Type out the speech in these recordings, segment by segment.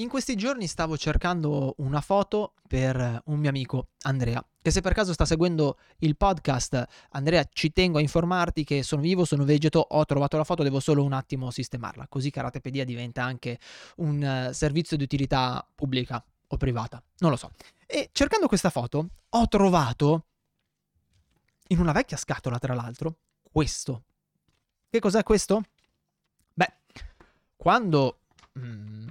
In questi giorni stavo cercando una foto per un mio amico Andrea, che se per caso sta seguendo il podcast, Andrea ci tengo a informarti che sono vivo, sono vegeto, ho trovato la foto, devo solo un attimo sistemarla, così Karatepedia diventa anche un uh, servizio di utilità pubblica o privata, non lo so. E cercando questa foto ho trovato, in una vecchia scatola tra l'altro, questo. Che cos'è questo? Beh, quando... Mm,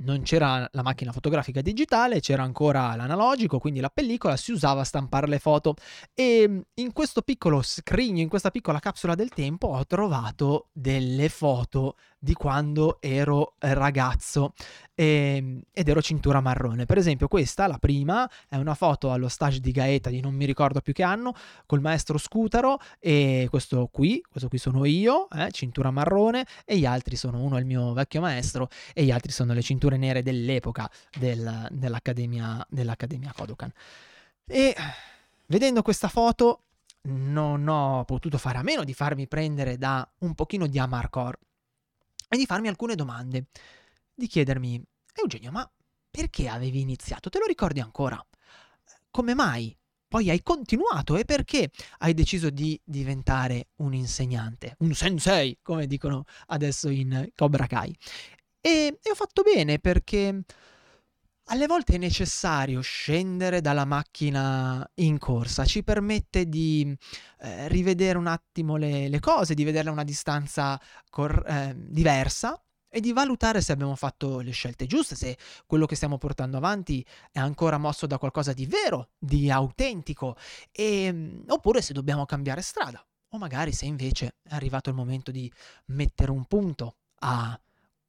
non c'era la macchina fotografica digitale, c'era ancora l'analogico, quindi la pellicola, si usava a stampare le foto. E mm, in questo piccolo scrigno, in questa piccola capsula del tempo ho trovato delle foto di quando ero ragazzo e, ehm, ed ero cintura marrone. Per esempio questa, la prima, è una foto allo stage di Gaeta di non mi ricordo più che anno, col maestro Scutaro e questo qui, questo qui sono io, eh, cintura marrone e gli altri sono uno il mio vecchio maestro e gli altri sono le cinture nere dell'epoca del, dell'Accademia, dell'Accademia Kodokan. E vedendo questa foto non ho potuto fare a meno di farmi prendere da un pochino di amarcord e di farmi alcune domande, di chiedermi, Eugenio, ma perché avevi iniziato? Te lo ricordi ancora? Come mai? Poi hai continuato e perché hai deciso di diventare un insegnante, un sensei, come dicono adesso in Cobra Kai. E, e ho fatto bene perché alle volte è necessario scendere dalla macchina in corsa, ci permette di eh, rivedere un attimo le, le, cose, di vederle a una distanza cor- eh, diversa e di valutare se abbiamo fatto le scelte giuste, se quello che stiamo portando avanti è ancora mosso da qualcosa di vero, di autentico, e, oppure se dobbiamo cambiare strada, o magari se invece è arrivato il momento di mettere un punto a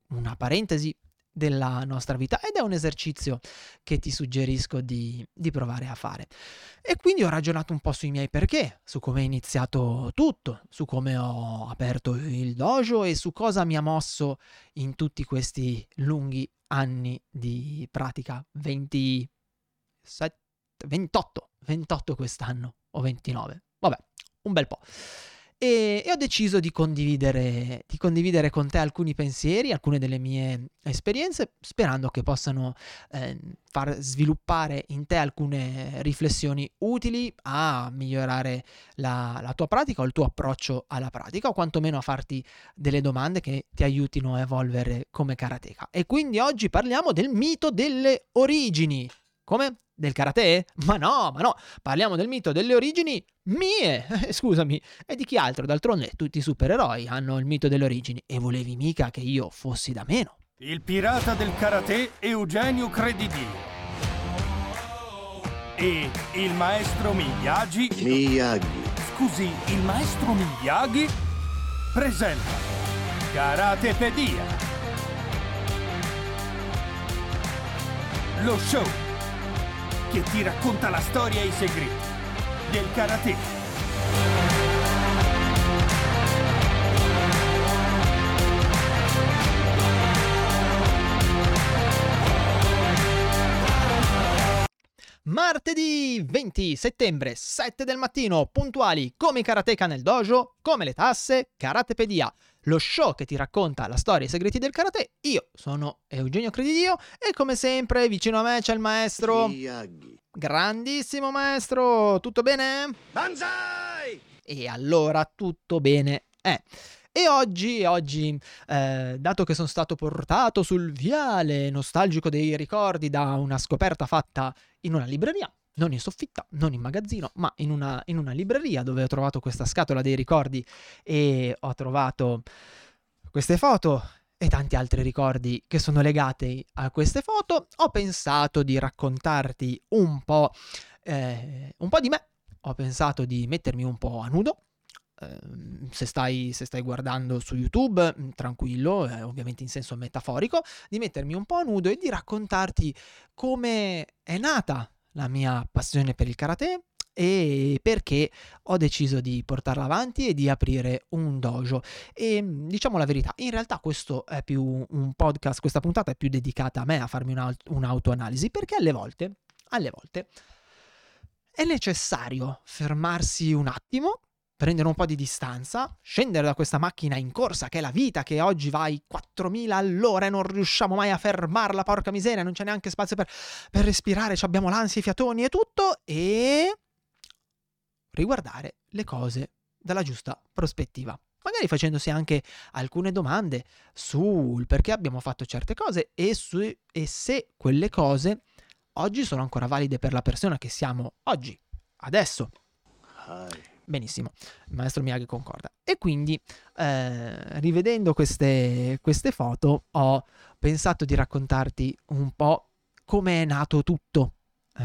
una parentesi della nostra vita ed è un esercizio che ti suggerisco di, di, provare a fare. E quindi ho ragionato un po' sui miei perché, su come è iniziato tutto, su come ho aperto il dojo e su cosa mi ha mosso in tutti questi lunghi anni di pratica, 27, 28, 28 quest'anno o 29, vabbè, un bel po' e, e ho deciso di condividere, di condividere, con te alcuni pensieri, alcune delle mie esperienze, sperando che possano eh, far sviluppare in te alcune riflessioni utili a migliorare la, la tua pratica o il tuo approccio alla pratica o quantomeno a farti delle domande che ti aiutino a evolvere come karateka. E quindi oggi parliamo del mito delle origini. Come? Del karate? Ma no, ma no, parliamo del mito delle origini mie, scusami, e di chi altro? D'altronde tutti i supereroi hanno il mito delle origini e volevi mica che io fossi da meno. Il pirata del karate Eugenio Credidio. E il maestro Miyagi. Miyagi. Scusi, il maestro Miyagi presenta Karatepedia. Lo show che ti racconta la storia e i segreti del karate. Martedì 20 settembre, 7 del mattino, puntuali come i karateka nel dojo, come le tasse, Karatepedia lo show che ti racconta la storia e i segreti del karate. Io sono Eugenio Credidio e come sempre vicino a me c'è il maestro Miyagi. Grandissimo maestro, tutto bene? Banzai! E allora tutto bene è. E oggi, oggi eh, dato che sono stato portato sul viale nostalgico dei ricordi da una scoperta fatta in una libreria, non in soffitta, non in magazzino, ma in una, in una libreria dove ho trovato questa scatola dei ricordi e ho trovato queste foto e tanti altri ricordi che sono legati a queste foto, ho pensato di raccontarti un po', eh, un po' di me. Ho pensato di mettermi un po' a nudo, ehm, se stai, se stai, guardando su YouTube, mm, tranquillo, eh, ovviamente in senso metaforico, di mettermi un po' nudo e di raccontarti come è nata la mia passione per il karate e perché ho deciso di portarla avanti e di aprire un dojo. E diciamo la verità, in realtà questo è più un podcast, questa puntata è più dedicata a me a farmi un'autoanalisi perché alle volte, alle volte è necessario fermarsi un attimo prendere un po' di distanza, scendere da questa macchina in corsa che è la vita, che oggi va ai 4000 all'ora e non riusciamo mai a fermarla, porca miseria, non c'è neanche spazio per, per respirare, abbiamo l'ansia, i fiatoni e tutto, e riguardare le cose dalla giusta prospettiva. Magari facendosi anche alcune domande sul perché abbiamo fatto certe cose e, su, e se quelle cose oggi sono ancora valide per la persona che siamo oggi, adesso. Benissimo, il maestro Miyagi concorda. E quindi, eh, rivedendo queste, queste foto, ho pensato di raccontarti un po' come è nato tutto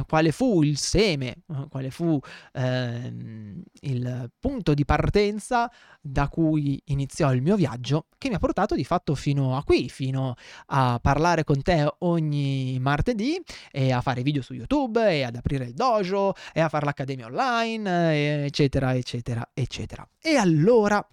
quale fu il seme, eh, quale fu ehm, il punto di partenza da cui iniziò il mio viaggio, che mi ha portato di fatto fino a qui, fino a parlare con te ogni martedì e a fare video su YouTube e ad aprire il dojo e a fare l'accademia online, eccetera, eccetera, eccetera. E allora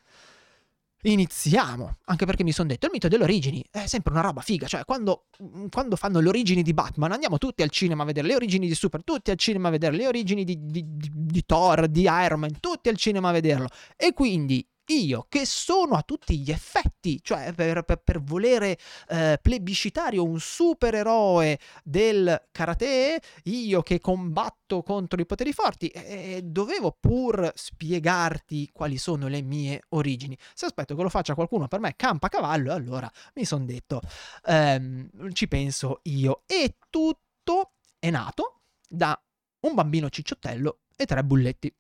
Iniziamo, anche perché mi sono detto il mito delle origini è sempre una roba figa, cioè quando, mm, quando, fanno le origini di Batman andiamo tutti al cinema a vedere le origini di Super, tutti al cinema a vedere le origini di, di, di, di Thor, di Iron Man, tutti al cinema a vederlo. E quindi io che sono a tutti gli effetti, cioè per, per, per volere eh, plebiscitare un supereroe del karate, io che combatto contro i poteri forti, eh, dovevo pur spiegarti quali sono le mie origini. Se aspetto che lo faccia qualcuno per me campa cavallo, allora mi sono detto, ehm, ci penso io. E tutto è nato da un bambino cicciottello e tre bulletti.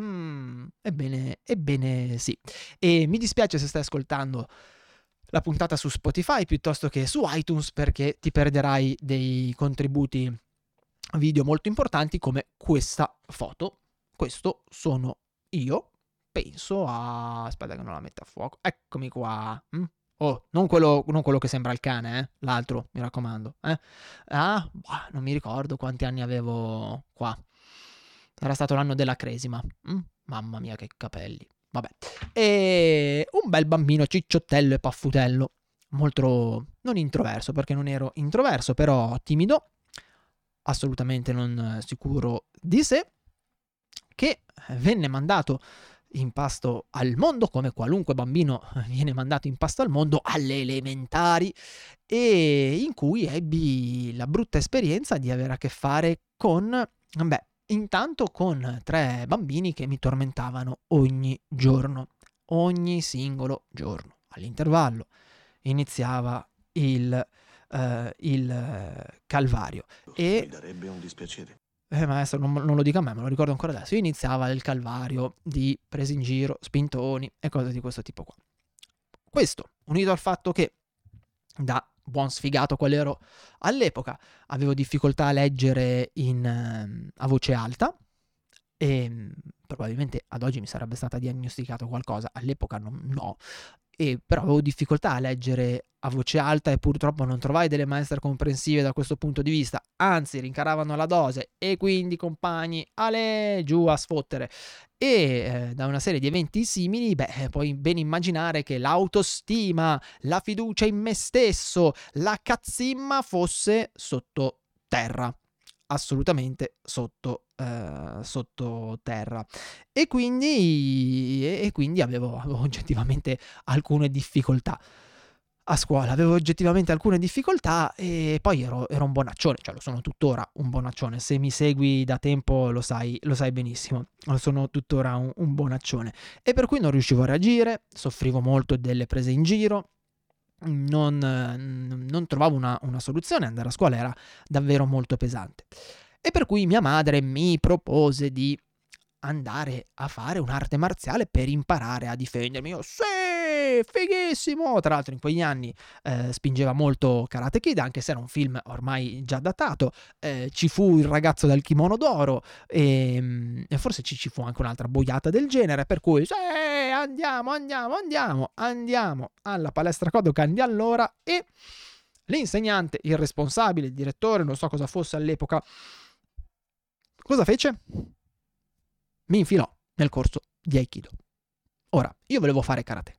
Mm, ebbene, ebbene sì. E mi dispiace se stai ascoltando la puntata su Spotify piuttosto che su iTunes perché ti perderai dei contributi video molto importanti come questa foto. Questo sono io. Penso a... Aspetta che non la metto a fuoco. Eccomi qua. Mm? Oh, non quello, non quello, che sembra il cane, eh? L'altro, mi raccomando. Eh? Ah, non mi ricordo quanti anni avevo qua. Era stato l'anno della cresima. Mm, mamma mia, che capelli. Vabbè. E un bel bambino cicciottello e paffutello. Molto non introverso, perché non ero introverso, però timido. Assolutamente non sicuro di sé. Che venne mandato in pasto al mondo, come qualunque bambino viene mandato in pasto al mondo, alle elementari, e in cui ebbi la brutta esperienza di avere a che fare con, beh, Intanto con tre bambini che mi tormentavano ogni giorno, ogni singolo giorno. All'intervallo iniziava il, uh, il calvario. E... Mi darebbe un dispiacere. Eh, maestro, non, non, lo dica a me, me lo ricordo ancora adesso. Iniziava il calvario di presi in giro, spintoni e cose di questo tipo qua. Questo, unito al fatto che da buon sfigato qual ero all'epoca, avevo difficoltà a leggere in, uh, a voce alta e mm, probabilmente ad oggi mi sarebbe stata diagnosticato qualcosa, all'epoca non, no, e però avevo difficoltà a leggere a voce alta e purtroppo non trovai delle maestre comprensive da questo punto di vista, anzi rincaravano la dose e quindi compagni, ale giù a sfottere. E eh, da una serie di eventi simili, beh, puoi ben immaginare che l'autostima, la fiducia in me stesso, la cazzimma fosse sotto terra assolutamente sotto, eh, sotto terra. E quindi, e quindi avevo, avevo, oggettivamente alcune difficoltà. A scuola avevo oggettivamente alcune difficoltà e poi ero, ero, un bonaccione, cioè lo sono tuttora un bonaccione. Se mi segui da tempo lo sai, lo sai benissimo, sono tuttora un, un bonaccione. E per cui non riuscivo a reagire, soffrivo molto delle prese in giro, non, non trovavo una, una, soluzione, andare a scuola era davvero molto pesante. E per cui mia madre mi propose di andare a fare un'arte marziale per imparare a difendermi. Io, sì, fighissimo! Tra l'altro in quegli anni eh, spingeva molto Karate Kid, anche se era un film ormai già datato. Eh, ci fu il ragazzo del kimono d'oro e, ehm, e forse ci, ci, fu anche un'altra boiata del genere, per cui sì, andiamo, andiamo, andiamo, andiamo alla palestra Kodokan di allora e l'insegnante, il responsabile, il direttore, non so cosa fosse all'epoca, cosa fece? Mi infilò nel corso di Aikido. Ora, io volevo fare karate.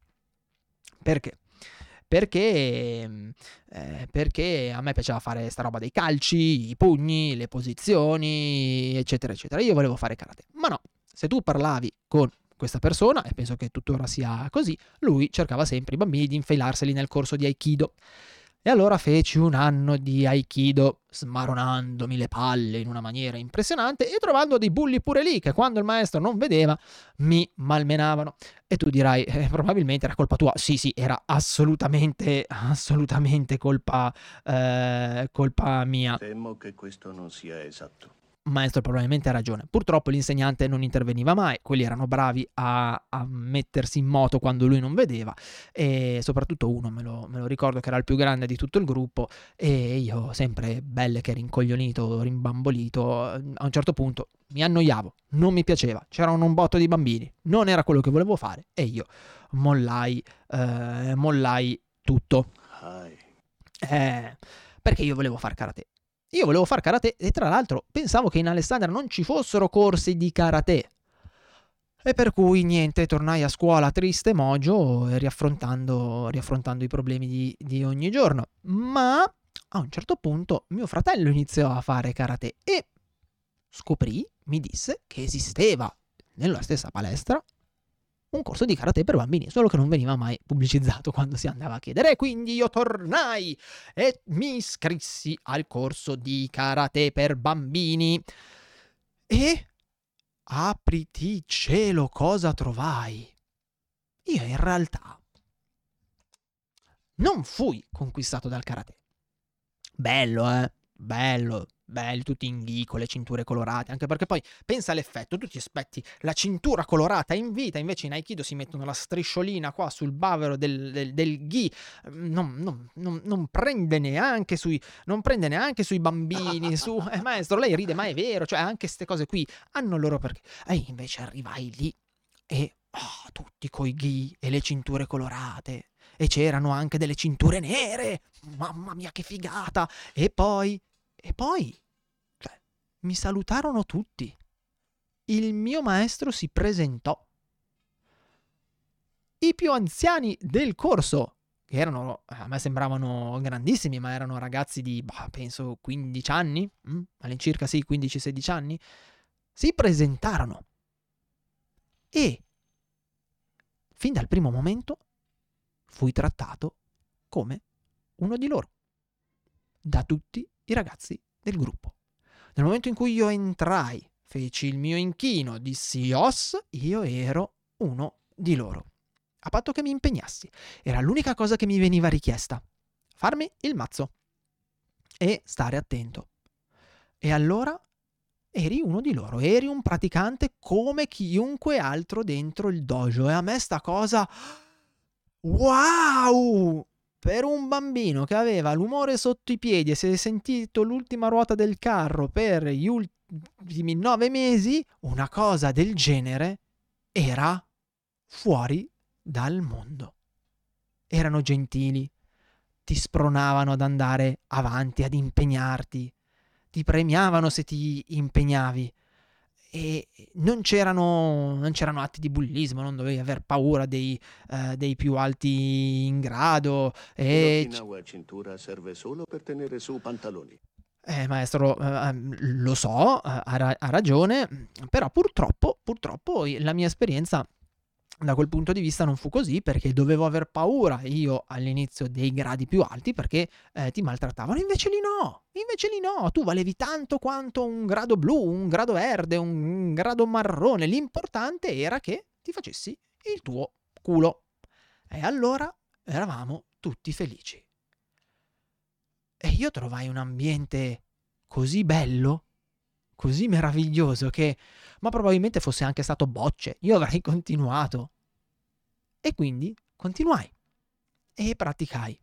Perché? Perché, eh, perché a me piaceva fare sta roba dei calci, i pugni, le posizioni, eccetera, eccetera. Io volevo fare karate. Ma no, se tu parlavi con questa persona, e penso che tuttora sia così, lui cercava sempre i bambini di infilarseli nel corso di Aikido. E allora feci un anno di Aikido, smaronandomi le palle in una maniera impressionante e trovando dei bulli pure lì che quando il maestro non vedeva mi malmenavano. E tu dirai, eh, probabilmente era colpa tua. Sì, sì, era assolutamente, assolutamente colpa, eh, colpa mia. Temo che questo non sia esatto maestro probabilmente ha ragione. Purtroppo l'insegnante non interveniva mai, quelli erano bravi a, a, mettersi in moto quando lui non vedeva e soprattutto uno me lo, me lo, ricordo che era il più grande di tutto il gruppo e io sempre belle che rincoglionito, rimbambolito, a un certo punto mi annoiavo, non mi piaceva, c'erano un botto di bambini, non era quello che volevo fare e io mollai, eh, mollai tutto. Eh, perché io volevo fare karate. Io volevo fare karate e tra l'altro pensavo che in Alessandria non ci fossero corsi di karate. E per cui niente, tornai a scuola triste, mogio, riaffrontando, riaffrontando i problemi di, di ogni giorno. Ma a un certo punto mio fratello iniziò a fare karate e scoprì, mi disse, che esisteva nella stessa palestra un corso di karate per bambini, solo che non veniva mai pubblicizzato quando si andava a chiedere. Quindi io tornai e mi iscrissi al corso di karate per bambini. E apriti cielo, cosa trovai? Io in realtà non fui conquistato dal karate. Bello, eh? Bello, belli, tutti in ghi con le cinture colorate, anche perché poi pensa all'effetto, tu ti aspetti la cintura colorata in vita, invece in Aikido si mettono la strisciolina qua sul bavero del, del, del ghi, non, non, non, non, prende neanche sui, non prende neanche sui bambini, su, eh, maestro, lei ride, ma è vero, cioè anche queste cose qui hanno loro perché. E invece arrivai lì e oh, tutti coi ghi e le cinture colorate. E c'erano anche delle cinture nere. Mamma mia, che figata! E poi e poi cioè, mi salutarono tutti. Il mio maestro si presentò. I più anziani del corso, che erano, a me sembravano grandissimi, ma erano ragazzi di, bah, penso, 15 anni, mm? all'incirca sì, 15-16 anni, si presentarono. E, fin dal primo momento, fui trattato come uno di loro, da tutti i ragazzi del gruppo. Nel momento in cui io entrai, feci il mio inchino, dissi os, io ero uno di loro. A patto che mi impegnassi. Era l'unica cosa che mi veniva richiesta. Farmi il mazzo. E stare attento. E allora eri uno di loro, eri un praticante come chiunque altro dentro il dojo. E a me sta cosa... Wow! Per un bambino che aveva l'umore sotto i piedi e si è sentito l'ultima ruota del carro per gli ultimi nove mesi, una cosa del genere era fuori dal mondo. Erano gentili, ti spronavano ad andare avanti, ad impegnarti, ti premiavano se ti impegnavi e non c'erano, non c'erano, atti di bullismo, non dovevi aver paura dei, uh, dei più alti in grado. E... a cintura serve solo per tenere su pantaloni. Eh, maestro, uh, lo so, uh, ha, ha, ragione, però purtroppo, purtroppo la mia esperienza da quel punto di vista non fu così perché dovevo aver paura io all'inizio dei gradi più alti perché eh, ti maltrattavano, invece lì no, invece lì no, tu valevi tanto quanto un grado blu, un grado verde, un grado marrone, l'importante era che ti facessi il tuo culo. E allora eravamo tutti felici. E io trovai un ambiente così bello, così meraviglioso che ma probabilmente fosse anche stato bocce, io avrei continuato. E quindi continuai e praticai.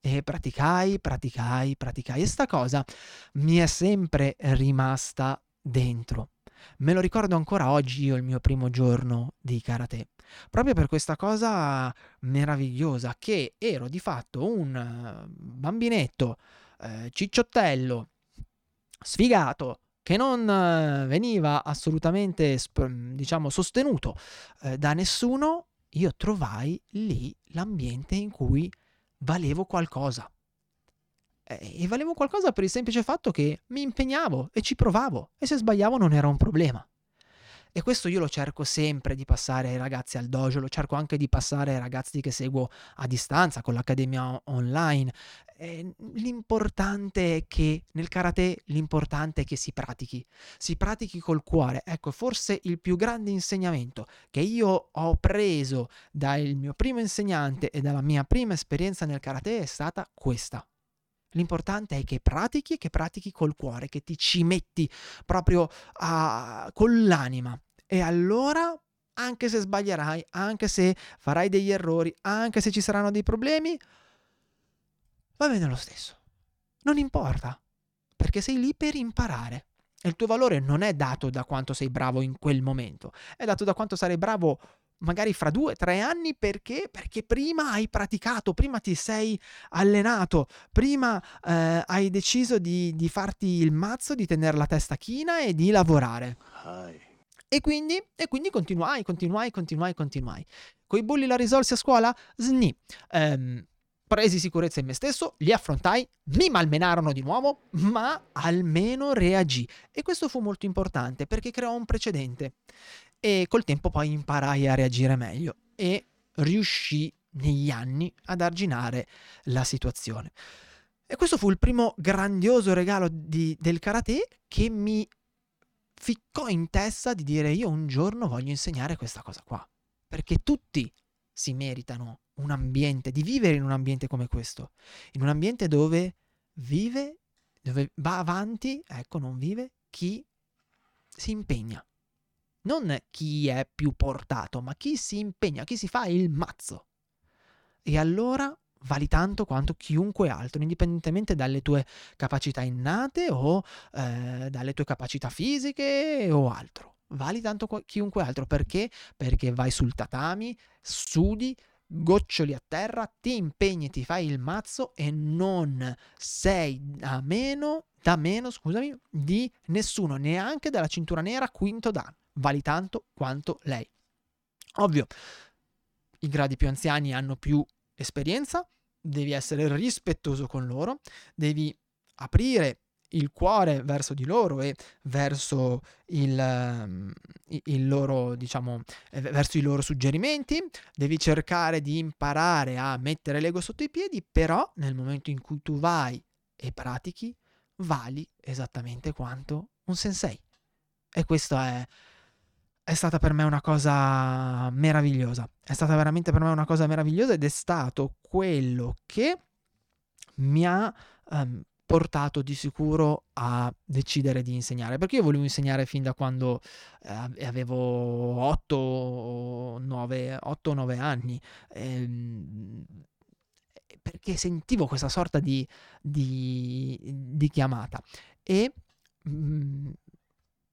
E praticai, praticai, praticai. E sta cosa mi è sempre rimasta dentro. Me lo ricordo ancora oggi io il mio primo giorno di karate. Proprio per questa cosa meravigliosa che ero di fatto un eh, bambinetto eh, cicciottello, sfigato, che non eh, veniva assolutamente, diciamo, sostenuto eh, da nessuno, io trovai lì l'ambiente in cui valevo qualcosa. E valevo qualcosa per il semplice fatto che mi impegnavo e ci provavo e se sbagliavo non era un problema. E questo io lo cerco sempre di passare ai ragazzi al dojo, lo cerco anche di passare ai ragazzi che seguo a distanza con l'accademia online. E l'importante è che nel karate l'importante è che si pratichi, si pratichi col cuore. Ecco, forse il più grande insegnamento che io ho preso dal mio primo insegnante e dalla mia prima esperienza nel karate è stata questa. L'importante è che pratichi e che pratichi col cuore, che ti ci metti proprio a, con l'anima. E allora, anche se sbaglierai, anche se farai degli errori, anche se ci saranno dei problemi, va bene lo stesso. Non importa, perché sei lì per imparare. E il tuo valore non è dato da quanto sei bravo in quel momento, è dato da quanto sarai bravo magari fra due, tre anni perché? Perché prima hai praticato, prima ti sei allenato, prima eh, hai deciso di, di, farti il mazzo, di tenere la testa china e di lavorare. E quindi, e quindi continuai, continuai, continuai, continuai. Coi bulli la risolsi a scuola? Sni. Ehm, presi sicurezza in me stesso, li affrontai, mi malmenarono di nuovo, ma almeno reagì. E questo fu molto importante perché creò un precedente e col tempo poi imparai a reagire meglio. E riuscì negli anni ad arginare la situazione. E questo fu il primo grandioso regalo di, del karate che mi ficcò in testa di dire io un giorno voglio insegnare questa cosa qua, perché tutti si meritano un ambiente, di vivere in un ambiente come questo, in un ambiente dove vive, dove va avanti, ecco, non vive chi si impegna non chi è più portato, ma chi si impegna, chi si fa il mazzo. E allora vali tanto quanto chiunque altro, indipendentemente dalle tue capacità innate o eh, dalle tue capacità fisiche o altro. Vali tanto qu- chiunque altro perché? Perché vai sul tatami, sudi, goccioli a terra, ti impegni, ti fai il mazzo e non sei a meno, da meno, scusami, di nessuno, neanche della cintura nera quinto dan vali tanto quanto lei. Ovvio, i gradi più anziani hanno più esperienza, devi essere rispettoso con loro, devi aprire il cuore verso di loro e verso il, ehm, il, loro, diciamo, eh, verso i loro suggerimenti, devi cercare di imparare a mettere l'ego sotto i piedi, però nel momento in cui tu vai e pratichi, vali esattamente quanto un sensei. E questo è, è stata per me una cosa meravigliosa. È stata veramente per me una cosa meravigliosa ed è stato quello che mi ha um, portato di sicuro a decidere di insegnare. Perché io volevo insegnare fin da quando eh, avevo 8 9, 8 9 anni. Ehm, perché sentivo questa sorta di, di, di chiamata. E mh, mm,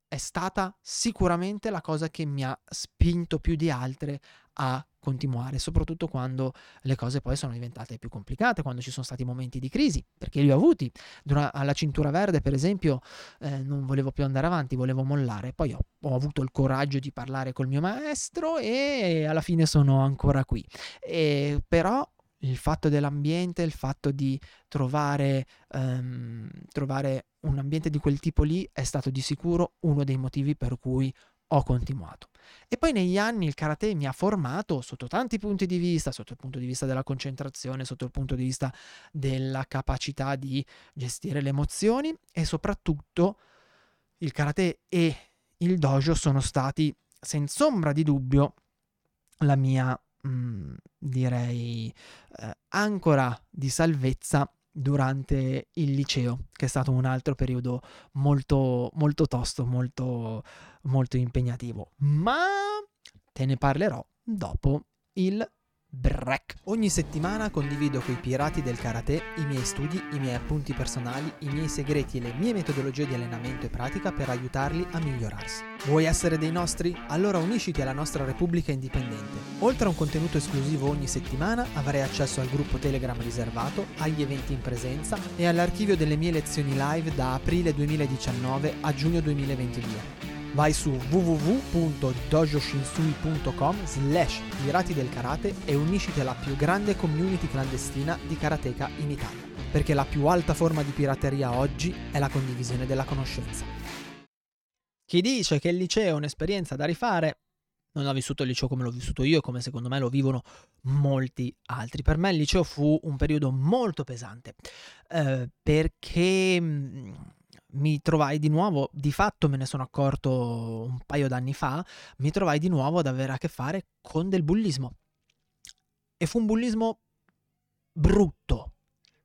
è stata sicuramente la cosa che mi ha spinto più di altre a continuare, soprattutto quando le cose poi sono diventate più complicate, quando ci sono stati momenti di crisi, perché li ho avuti. Durante, alla cintura verde, per esempio, eh, non volevo più andare avanti, volevo mollare. Poi ho, ho, avuto il coraggio di parlare col mio maestro e alla fine sono ancora qui. E, però il fatto dell'ambiente, il fatto di trovare, um, trovare un ambiente di quel tipo lì è stato di sicuro uno dei motivi per cui ho continuato. E poi negli anni il karate mi ha formato sotto tanti punti di vista, sotto il punto di vista della concentrazione, sotto il punto di vista della capacità di gestire le emozioni e soprattutto il karate e il dojo sono stati senza ombra di dubbio la mia mm, direi, eh, ancora di salvezza durante il liceo, che è stato un altro periodo molto, molto tosto, molto, molto impegnativo. Ma te ne parlerò dopo il break. Ogni settimana condivido con i pirati del karate i miei studi, i miei appunti personali, i miei segreti e le mie metodologie di allenamento e pratica per aiutarli a migliorarsi. Vuoi essere dei nostri? Allora unisciti alla nostra Repubblica Indipendente. Oltre a un contenuto esclusivo ogni settimana, avrai accesso al gruppo Telegram riservato, agli eventi in presenza e all'archivio delle mie lezioni live da aprile 2019 a giugno 2022 vai su www.dojoshinsui.com slash pirati del karate e unisciti alla più grande community clandestina di karateka in Italia, perché la più alta forma di pirateria oggi è la condivisione della conoscenza. Chi dice che il liceo è un'esperienza da rifare non ha vissuto il liceo come l'ho vissuto io e come secondo me lo vivono molti altri. Per me il liceo fu un periodo molto pesante eh, perché mm, mi trovai di nuovo, di fatto me ne sono accorto un paio d'anni fa, mi trovai di nuovo ad avere a che fare con del bullismo. E fu un bullismo brutto,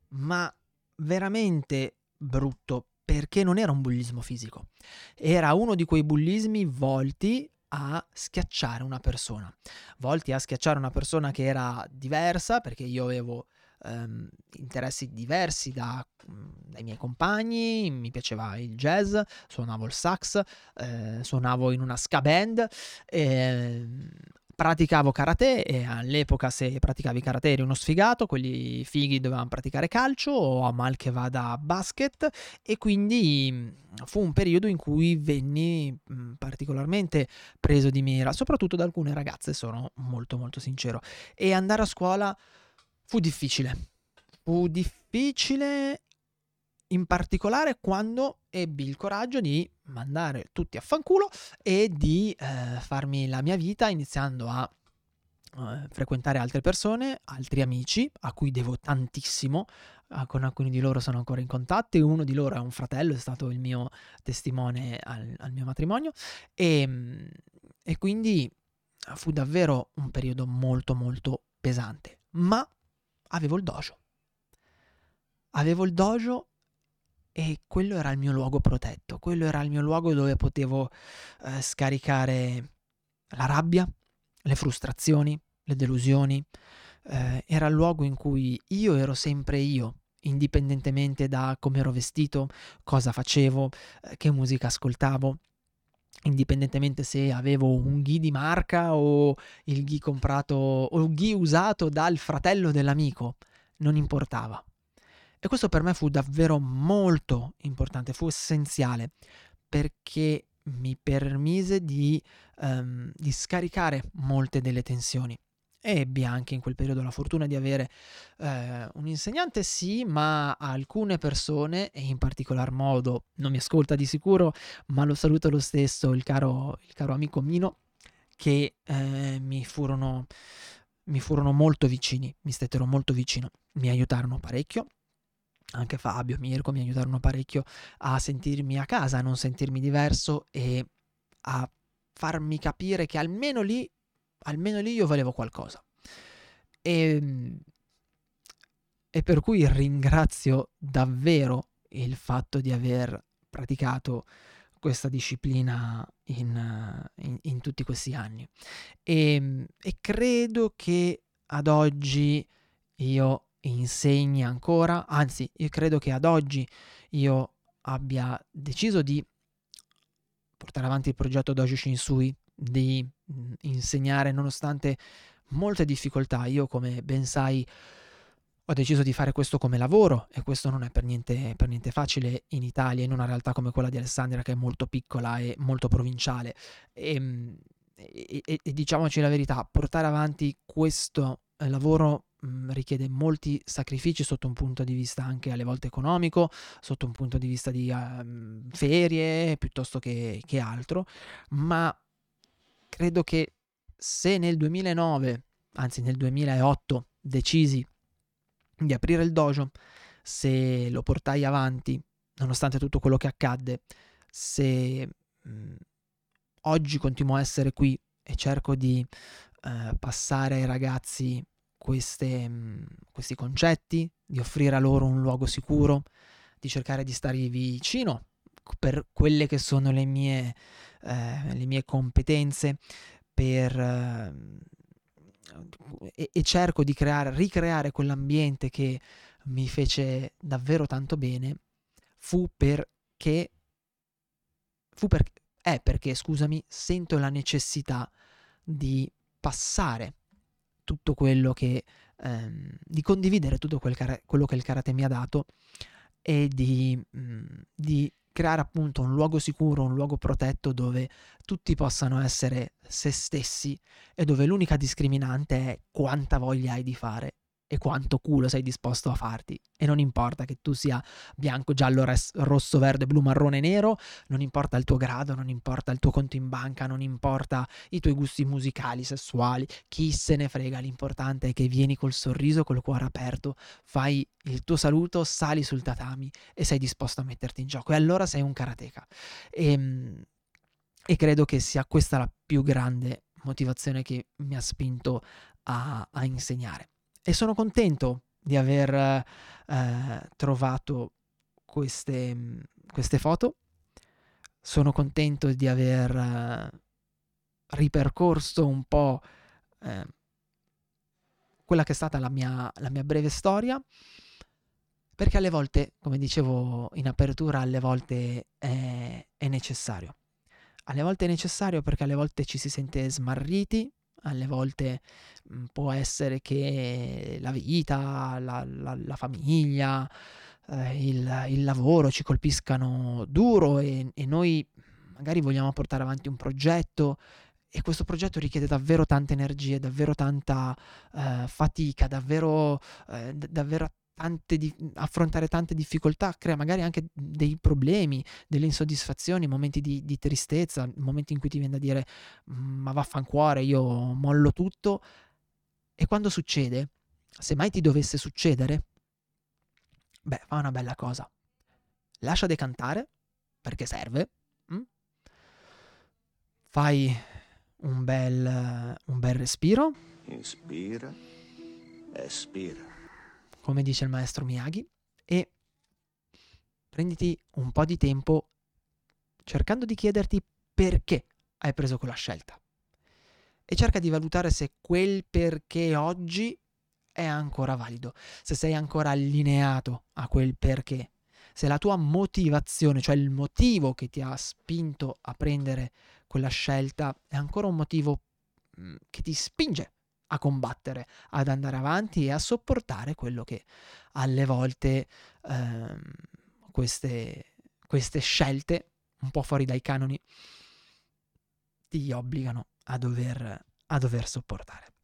ma veramente brutto, perché non era un bullismo fisico, era uno di quei bullismi volti a schiacciare una persona, volti a schiacciare una persona che era diversa, perché io avevo ehm, interessi diversi da, mm, dai miei compagni, mi piaceva il jazz, suonavo il sax, eh, suonavo in una ska band, eh, praticavo karate e all'epoca se praticavi karate eri uno sfigato, quelli fighi dovevano praticare calcio o a mal che vada basket e quindi mm, fu un periodo in cui venni mm, particolarmente preso di mira, soprattutto da alcune ragazze, sono molto molto sincero. E andare a scuola fu difficile. Fu difficile in particolare quando ebbi il coraggio di mandare tutti a fanculo e di eh, farmi la mia vita iniziando a eh, frequentare altre persone, altri amici a cui devo tantissimo, con alcuni di loro sono ancora in contatto uno di loro è un fratello, è stato il mio testimone al, al mio matrimonio e, ehm, e quindi fu davvero un periodo molto molto pesante, ma avevo il dojo. Avevo il dojo e quello era il mio luogo protetto, quello era il mio luogo dove potevo eh, scaricare la rabbia, le frustrazioni, le delusioni. Eh, era il luogo in cui io ero sempre io, indipendentemente da come ero vestito, cosa facevo, eh, che musica ascoltavo, indipendentemente se avevo un ghi di marca o il ghi comprato o il ghi usato dal fratello dell'amico, non importava. E questo per me fu davvero molto importante, fu essenziale, perché mi permise di, um, di scaricare molte delle tensioni. E ebbi anche in quel periodo la fortuna di avere eh, un insegnante, sì, ma alcune persone, e in particolar modo, non mi ascolta di sicuro, ma lo saluto lo stesso, il caro, il caro amico Mino, che eh, mi, furono, mi furono molto vicini, mi stettero molto vicino, mi aiutarono parecchio. Anche Fabio, Mirko mi aiutarono parecchio a sentirmi a casa, a non sentirmi diverso e a farmi capire che almeno lì, almeno lì io valevo qualcosa. E, ehm, e per cui ringrazio davvero il fatto di aver praticato questa disciplina in, in, in tutti questi anni. E, ehm, e credo che ad oggi io insegni ancora, anzi io credo che ad oggi io abbia deciso di portare avanti il progetto Dojo Shinsui, di mh, insegnare nonostante molte difficoltà. Io come ben sai ho deciso di fare questo come lavoro e questo non è per niente, per niente facile in Italia, in una realtà come quella di Alessandria che è molto piccola e molto provinciale. E, e, e, e diciamoci la verità, portare avanti questo eh, lavoro mhmm, richiede molti sacrifici sotto un punto di vista anche alle volte economico, sotto un punto di vista di uh, ferie piuttosto che, che altro, ma credo che se nel 2009, anzi nel 2008, decisi di aprire il dojo, se lo portai avanti, nonostante tutto quello che accadde, se mh, oggi continuo a essere qui e cerco di uh, passare ai ragazzi queste, mm, questi concetti, di offrire a loro un luogo sicuro, di cercare di stare vicino per quelle che sono le mie, eh, le mie competenze, per, eh, e, e, cerco di creare, ricreare quell'ambiente che mi fece davvero tanto bene, fu perché, fu per, è perché, scusami, sento la necessità di passare tutto quello che, ehm, di condividere tutto quel cara- quello che il karate mi ha dato e di, mh, mm, di creare appunto un luogo sicuro, un luogo protetto dove tutti possano essere se stessi e dove l'unica discriminante è quanta voglia hai di fare e quanto culo sei disposto a farti. E non importa che tu sia bianco, giallo, rosso, verde, blu, marrone, nero, non importa il tuo grado, non importa il tuo conto in banca, non importa i tuoi gusti musicali, sessuali, chi se ne frega, l'importante è che vieni col sorriso, col cuore aperto, fai il tuo saluto, sali sul tatami e sei disposto a metterti in gioco. E allora sei un karateka. E, ehm, e credo che sia questa la più grande motivazione che mi ha spinto a, a insegnare e sono contento di aver eh, trovato queste, queste, foto. Sono contento di aver eh, ripercorso un po' eh, quella che è stata la mia, la mia breve storia. Perché alle volte, come dicevo in apertura, alle volte è, è necessario. Alle volte è necessario perché alle volte ci si sente smarriti, alle volte mh, può essere che la vita, la, la, la famiglia, eh, il, il, lavoro ci colpiscano duro e, e noi magari vogliamo portare avanti un progetto e questo progetto richiede davvero tante energie, davvero tanta uh, fatica, davvero, uh, d- davvero tante di- affrontare tante difficoltà crea magari anche dei problemi, delle insoddisfazioni, momenti di, di tristezza, momenti in cui ti viene da dire ma vaffancuore, io mollo tutto. E quando succede, se mai ti dovesse succedere, beh, fa una bella cosa. Lascia decantare, perché serve. Mm? Fai un bel, un bel respiro. Inspira, espira come dice il maestro Miyagi, e prenditi un po' di tempo cercando di chiederti perché hai preso quella scelta. E cerca di valutare se quel perché oggi è ancora valido, se sei ancora allineato a quel perché, se la tua motivazione, cioè il motivo che ti ha spinto a prendere quella scelta, è ancora un motivo mm, che ti spinge a combattere, ad andare avanti e a sopportare quello che alle volte ehm, queste, queste scelte, un po' fuori dai canoni, ti obbligano a dover, a dover sopportare.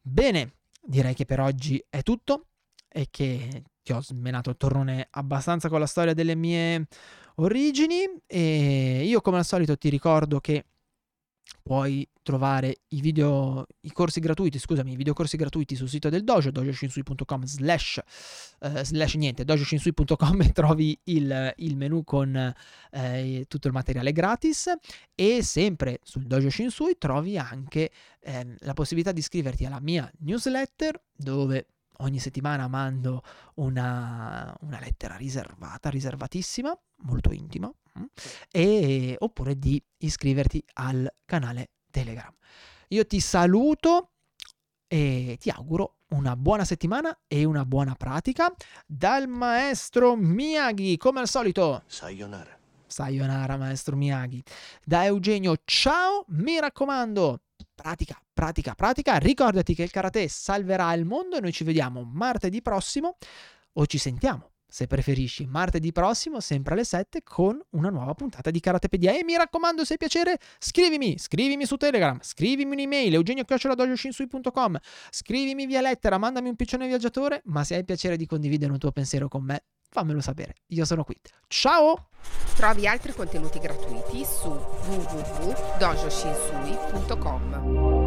Bene, direi che per oggi è tutto e che ti ho smenato il tornone abbastanza con la storia delle mie origini e io come al solito ti ricordo che puoi trovare i video, i corsi gratuiti, scusami, i videocorsi gratuiti sul sito del dojo, dojoshinsui.com slash, uh, slash niente, dojoshinsui.com e trovi il, il menu con eh, tutto il materiale gratis. E sempre sul Dojo Shinsui trovi anche eh, la possibilità di iscriverti alla mia newsletter dove ogni settimana mando una, una lettera riservata, riservatissima, molto intima, mm, e, oppure di iscriverti al canale Telegram. Io ti saluto e ti auguro una buona settimana e una buona pratica dal maestro Miyagi, come al solito. Sayonara. Sayonara, maestro Miyagi. Da Eugenio, ciao, mi raccomando, pratica, pratica, pratica. Ricordati che il karate salverà il mondo e noi ci vediamo martedì prossimo o ci sentiamo se preferisci, martedì prossimo, sempre alle 7, con una nuova puntata di Karatepedia. E mi raccomando, se hai piacere, scrivimi, scrivimi su Telegram, scrivimi un'email, eugenio.dojoshinsui.com, scrivimi via lettera, mandami un piccione viaggiatore, ma se hai piacere di condividere un tuo pensiero con me, fammelo sapere. Io sono qui. Ciao! Trovi altri contenuti gratuiti su www.dojoshinsui.com.